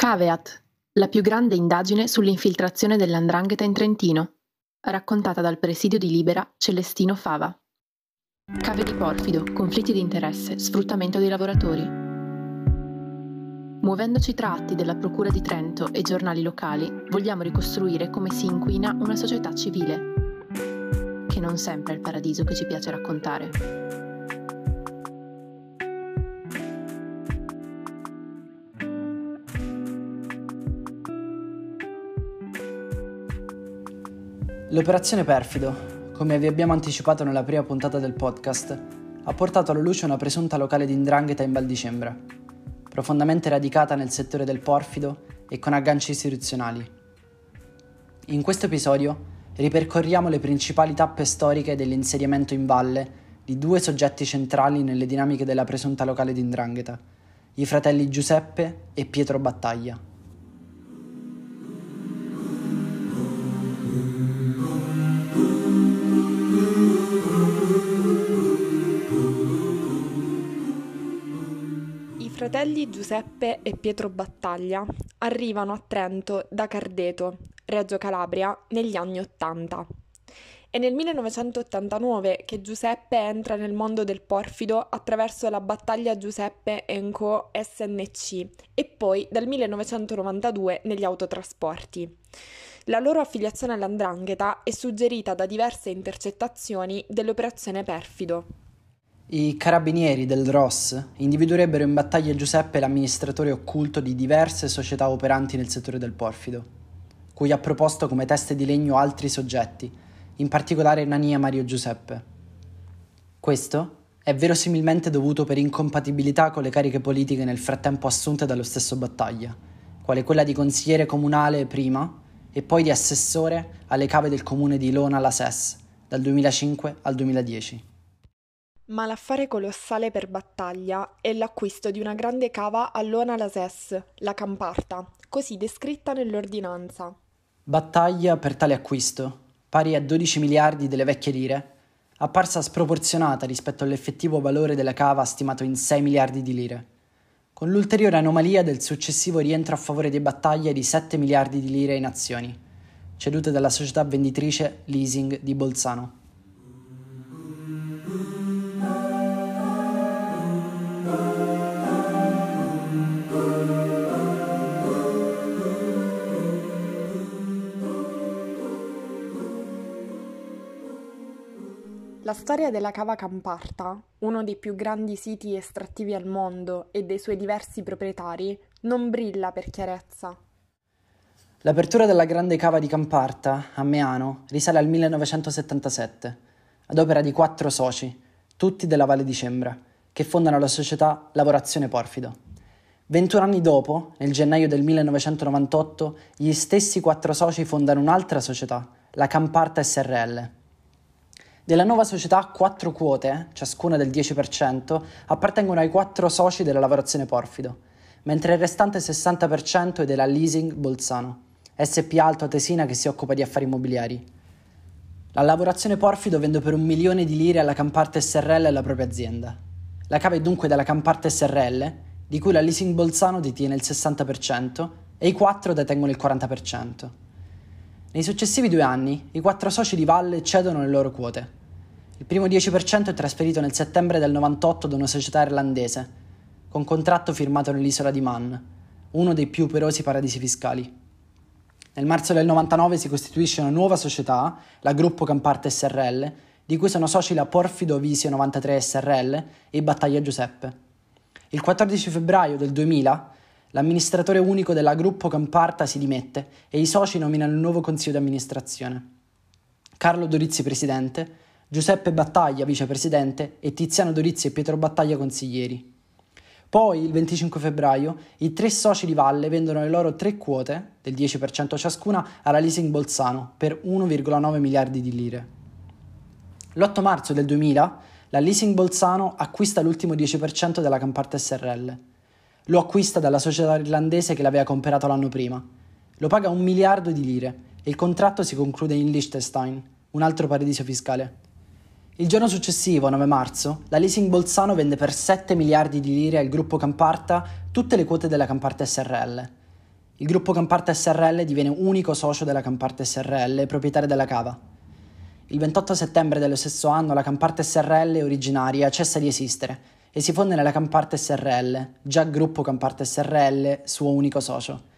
Caveat, la più grande indagine sull'infiltrazione dell'andrangheta in Trentino, raccontata dal presidio di Libera Celestino Fava. Cave di porfido, conflitti di interesse, sfruttamento dei lavoratori. Muovendoci tra atti della Procura di Trento e giornali locali, vogliamo ricostruire come si inquina una società civile, che non sempre è il paradiso che ci piace raccontare. L'operazione Perfido, come vi abbiamo anticipato nella prima puntata del podcast, ha portato alla luce una presunta locale di indrangheta in Val di Cembra, profondamente radicata nel settore del porfido e con agganci istituzionali. In questo episodio ripercorriamo le principali tappe storiche dell'insediamento in valle di due soggetti centrali nelle dinamiche della presunta locale di indrangheta, i fratelli Giuseppe e Pietro Battaglia. Fratelli Giuseppe e Pietro Battaglia arrivano a Trento da Cardeto, Reggio Calabria, negli anni Ottanta. È nel 1989 che Giuseppe entra nel mondo del porfido attraverso la battaglia Giuseppe Co. SNC e poi dal 1992 negli autotrasporti. La loro affiliazione all'andrangheta è suggerita da diverse intercettazioni dell'operazione Perfido. I carabinieri del ROS individuerebbero in battaglia Giuseppe l'amministratore occulto di diverse società operanti nel settore del porfido, cui ha proposto come teste di legno altri soggetti, in particolare Nania Mario Giuseppe. Questo è verosimilmente dovuto per incompatibilità con le cariche politiche nel frattempo assunte dallo stesso Battaglia, quale quella di consigliere comunale prima e poi di assessore alle cave del comune di Lona La Ses dal 2005 al 2010. Ma l'affare colossale per Battaglia è l'acquisto di una grande cava a Lona Lases, la Camparta, così descritta nell'ordinanza. Battaglia per tale acquisto, pari a 12 miliardi delle vecchie lire, apparsa sproporzionata rispetto all'effettivo valore della cava stimato in 6 miliardi di lire, con l'ulteriore anomalia del successivo rientro a favore di Battaglia di 7 miliardi di lire in azioni, cedute dalla società venditrice leasing di Bolzano. La storia della cava Camparta, uno dei più grandi siti estrattivi al mondo e dei suoi diversi proprietari, non brilla per chiarezza. L'apertura della grande cava di Camparta, a Meano, risale al 1977, ad opera di quattro soci, tutti della Valle di Cembra, che fondano la società Lavorazione Porfido. 21 anni dopo, nel gennaio del 1998, gli stessi quattro soci fondano un'altra società, la Camparta SRL della nuova società, quattro quote, ciascuna del 10%, appartengono ai quattro soci della lavorazione Porfido, mentre il restante 60% è della Leasing Bolzano, SPA Alto Tesina che si occupa di affari immobiliari. La lavorazione Porfido vende per un milione di lire alla Camparte SRL la propria azienda. La cava è dunque della Camparte SRL, di cui la Leasing Bolzano detiene il 60% e i quattro detengono il 40%. Nei successivi due anni, i quattro soci di Valle cedono le loro quote. Il primo 10% è trasferito nel settembre del 98 da una società irlandese, con contratto firmato nell'isola di Man, uno dei più operosi paradisi fiscali. Nel marzo del 99 si costituisce una nuova società, la Gruppo Camparte SRL, di cui sono soci la Porfido Visio 93 SRL e Battaglia Giuseppe. Il 14 febbraio del 2000 l'amministratore unico della Gruppo Camparta si dimette e i soci nominano il nuovo consiglio di amministrazione. Carlo Dorizzi presidente, Giuseppe Battaglia vicepresidente e Tiziano Dorizzi e Pietro Battaglia consiglieri. Poi, il 25 febbraio, i tre soci di Valle vendono le loro tre quote, del 10% ciascuna, alla Leasing Bolzano per 1,9 miliardi di lire. L'8 marzo del 2000, la Leasing Bolzano acquista l'ultimo 10% della Camparte SRL. Lo acquista dalla società irlandese che l'aveva comprato l'anno prima. Lo paga un miliardo di lire e il contratto si conclude in Liechtenstein, un altro paradiso fiscale. Il giorno successivo, 9 marzo, la Leasing Bolzano vende per 7 miliardi di lire al gruppo Camparta tutte le quote della Camparta SRL. il gruppo Camparta SRL diviene unico socio della Camparta SRL e proprietario della cava. Il 28 settembre dello stesso anno la Camparta SRL originaria cessa di esistere e si fonde nella Camparta SRL, già gruppo Camparta SRL, suo unico socio.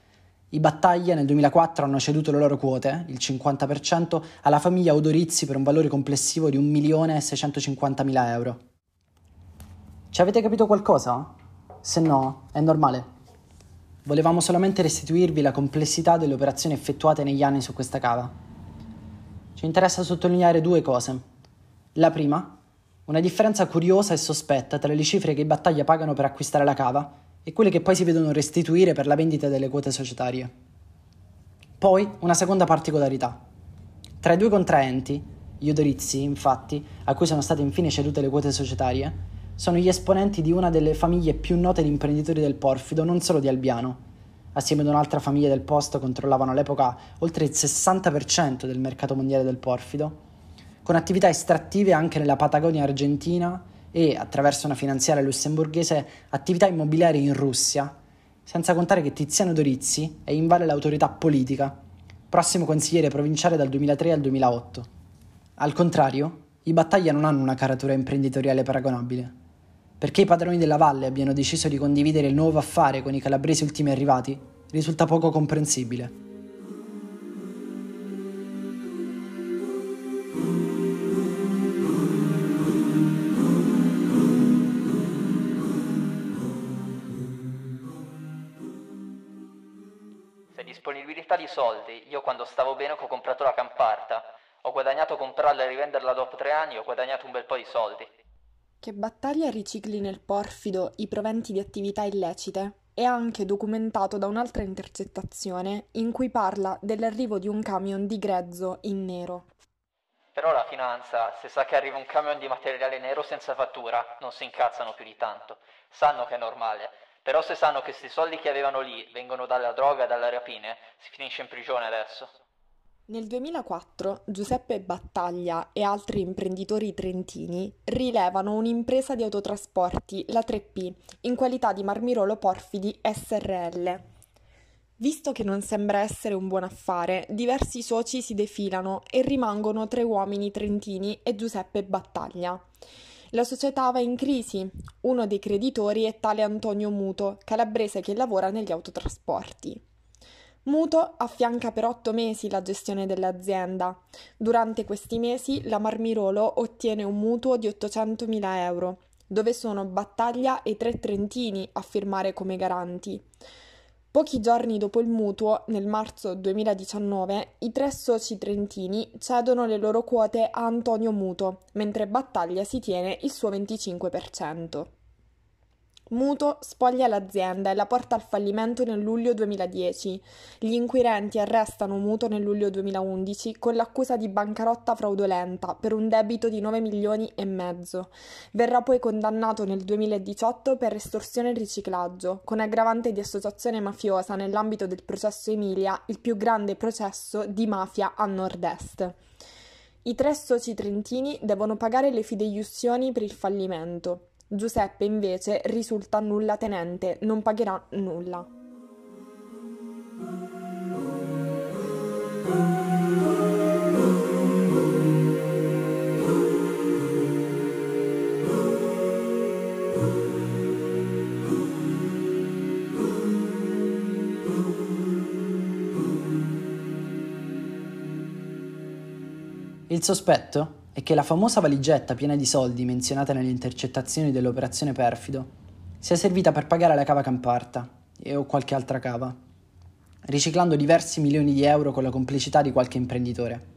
I Battaglia nel 2004 hanno ceduto le loro quote, il 50%, alla famiglia Odorizzi per un valore complessivo di 1.650.000 euro. Ci avete capito qualcosa? Se no, è normale. Volevamo solamente restituirvi la complessità delle operazioni effettuate negli anni su questa cava. Ci interessa sottolineare due cose. La prima, una differenza curiosa e sospetta tra le cifre che i Battaglia pagano per acquistare la cava e quelle che poi si vedono restituire per la vendita delle quote societarie. Poi una seconda particolarità. Tra i due contraenti, gli Odorizzi, infatti, a cui sono state infine cedute le quote societarie, sono gli esponenti di una delle famiglie più note di imprenditori del porfido, non solo di Albiano. Assieme ad un'altra famiglia del posto controllavano all'epoca oltre il 60% del mercato mondiale del porfido, con attività estrattive anche nella Patagonia argentina e, attraverso una finanziaria lussemburghese, attività immobiliari in Russia, senza contare che Tiziano Dorizzi è in vale l'autorità politica, prossimo consigliere provinciale dal 2003 al 2008. Al contrario, i Battaglia non hanno una caratura imprenditoriale paragonabile. Perché i padroni della valle abbiano deciso di condividere il nuovo affare con i calabresi ultimi arrivati risulta poco comprensibile. Quando stavo bene ho comprato la camparta, ho guadagnato comprarla e rivenderla dopo tre anni, ho guadagnato un bel po' di soldi. Che Battaglia ricicli nel porfido i proventi di attività illecite è anche documentato da un'altra intercettazione in cui parla dell'arrivo di un camion di grezzo in nero. Però la finanza, se sa che arriva un camion di materiale nero senza fattura, non si incazzano più di tanto. Sanno che è normale, però se sanno che questi soldi che avevano lì vengono dalla droga e dalle rapine, si finisce in prigione adesso. Nel 2004 Giuseppe Battaglia e altri imprenditori trentini rilevano un'impresa di autotrasporti, la 3P, in qualità di Marmirolo Porfidi SRL. Visto che non sembra essere un buon affare, diversi soci si defilano e rimangono tre uomini trentini e Giuseppe Battaglia. La società va in crisi. Uno dei creditori è tale Antonio Muto, calabrese che lavora negli autotrasporti. Muto affianca per otto mesi la gestione dell'azienda. Durante questi mesi la Marmirolo ottiene un mutuo di 800.000 euro, dove sono Battaglia e tre trentini a firmare come garanti. Pochi giorni dopo il mutuo, nel marzo 2019, i tre soci trentini cedono le loro quote a Antonio Muto, mentre Battaglia si tiene il suo 25%. Muto spoglia l'azienda e la porta al fallimento nel luglio 2010. Gli inquirenti arrestano Muto nel luglio 2011 con l'accusa di bancarotta fraudolenta per un debito di 9 milioni e mezzo. Verrà poi condannato nel 2018 per estorsione e riciclaggio, con aggravante di associazione mafiosa nell'ambito del processo Emilia, il più grande processo di mafia a nord-est. I tre soci trentini devono pagare le fideiussioni per il fallimento. Giuseppe invece risulta nulla tenente, non pagherà nulla. Il sospetto è che la famosa valigetta piena di soldi menzionata nelle intercettazioni dell'operazione Perfido sia servita per pagare la cava Camparta e o qualche altra cava, riciclando diversi milioni di euro con la complicità di qualche imprenditore.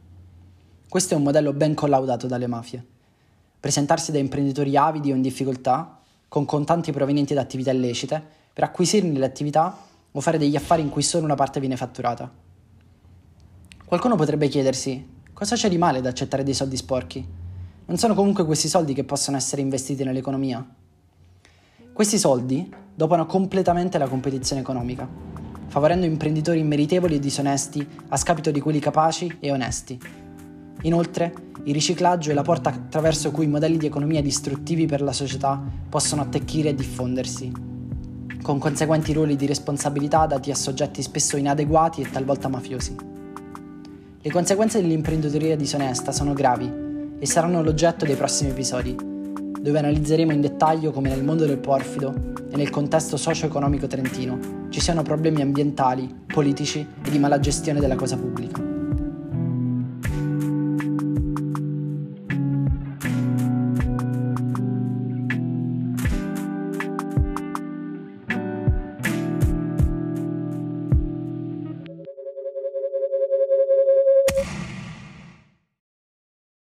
Questo è un modello ben collaudato dalle mafie. Presentarsi da imprenditori avidi o in difficoltà, con contanti provenienti da attività illecite, per acquisirne le attività o fare degli affari in cui solo una parte viene fatturata. Qualcuno potrebbe chiedersi Cosa c'è di male ad accettare dei soldi sporchi? Non sono comunque questi soldi che possono essere investiti nell'economia? Questi soldi dopano completamente la competizione economica, favorendo imprenditori immeritevoli e disonesti a scapito di quelli capaci e onesti. Inoltre, il riciclaggio è la porta attraverso cui modelli di economia distruttivi per la società possono attecchire e diffondersi. con conseguenti ruoli di responsabilità dati a soggetti spesso inadeguati e talvolta mafiosi. Le conseguenze dell'imprenditoria disonesta sono gravi e saranno l'oggetto dei prossimi episodi, dove analizzeremo in dettaglio come nel mondo del porfido e nel contesto socio-economico trentino ci siano problemi ambientali, politici e di mala gestione della cosa pubblica.